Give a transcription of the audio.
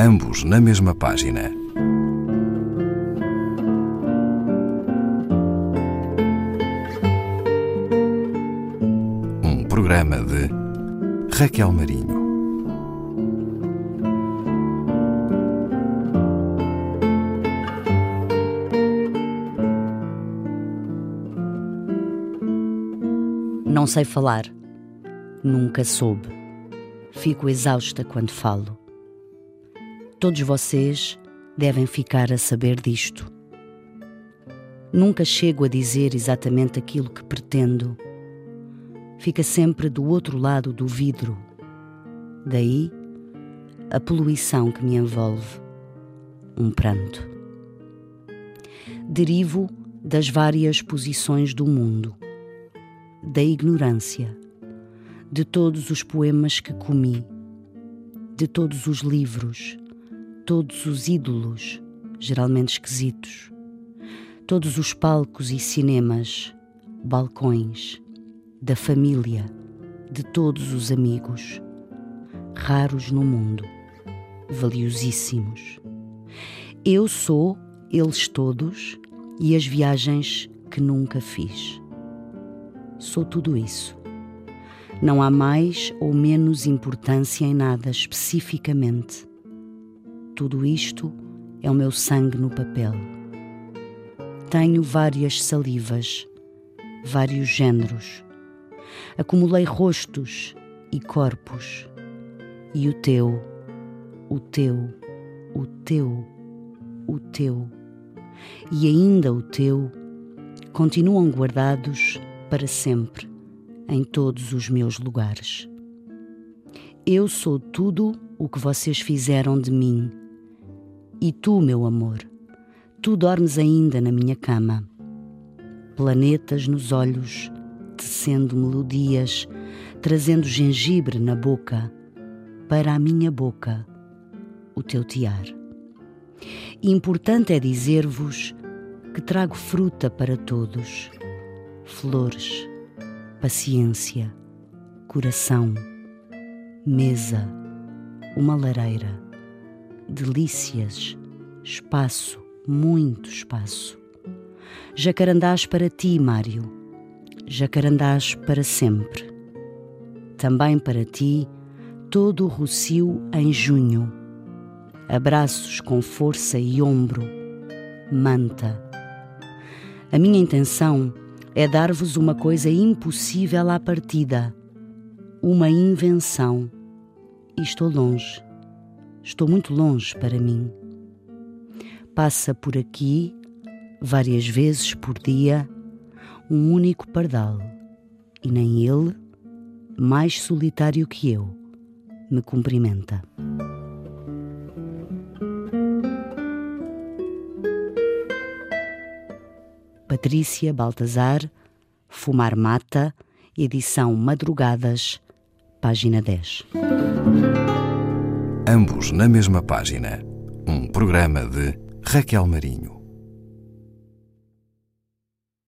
ambos na mesma página. Um programa de Raquel Marinho. Não sei falar. Nunca soube. Fico exausta quando falo. Todos vocês devem ficar a saber disto. Nunca chego a dizer exatamente aquilo que pretendo. Fica sempre do outro lado do vidro. Daí a poluição que me envolve. Um pranto. Derivo das várias posições do mundo, da ignorância, de todos os poemas que comi, de todos os livros, todos os ídolos, geralmente esquisitos, todos os palcos e cinemas, balcões, da família, de todos os amigos, raros no mundo, valiosíssimos. Eu sou eles todos e as viagens que nunca fiz. Sou tudo isso. Não há mais ou menos importância em nada especificamente tudo isto é o meu sangue no papel. Tenho várias salivas, vários géneros. Acumulei rostos e corpos. E o teu, o teu, o teu, o teu e ainda o teu continuam guardados para sempre em todos os meus lugares. Eu sou tudo o que vocês fizeram de mim e tu, meu amor, tu dormes ainda na minha cama. Planetas nos olhos, tecendo melodias, trazendo gengibre na boca, para a minha boca, o teu tiar. Importante é dizer-vos que trago fruta para todos, flores, paciência, coração, mesa, uma lareira delícias, espaço, muito espaço. Jacarandás para ti, Mário. Jacarandás para sempre. Também para ti, todo o rocio em junho. Abraços com força e ombro. Manta. A minha intenção é dar-vos uma coisa impossível à partida, uma invenção. E estou longe Estou muito longe para mim. Passa por aqui, várias vezes por dia, um único pardal, e nem ele, mais solitário que eu, me cumprimenta. Patrícia Baltazar, Fumar Mata, edição Madrugadas, página 10 ambos na mesma página. Um programa de Raquel Marinho.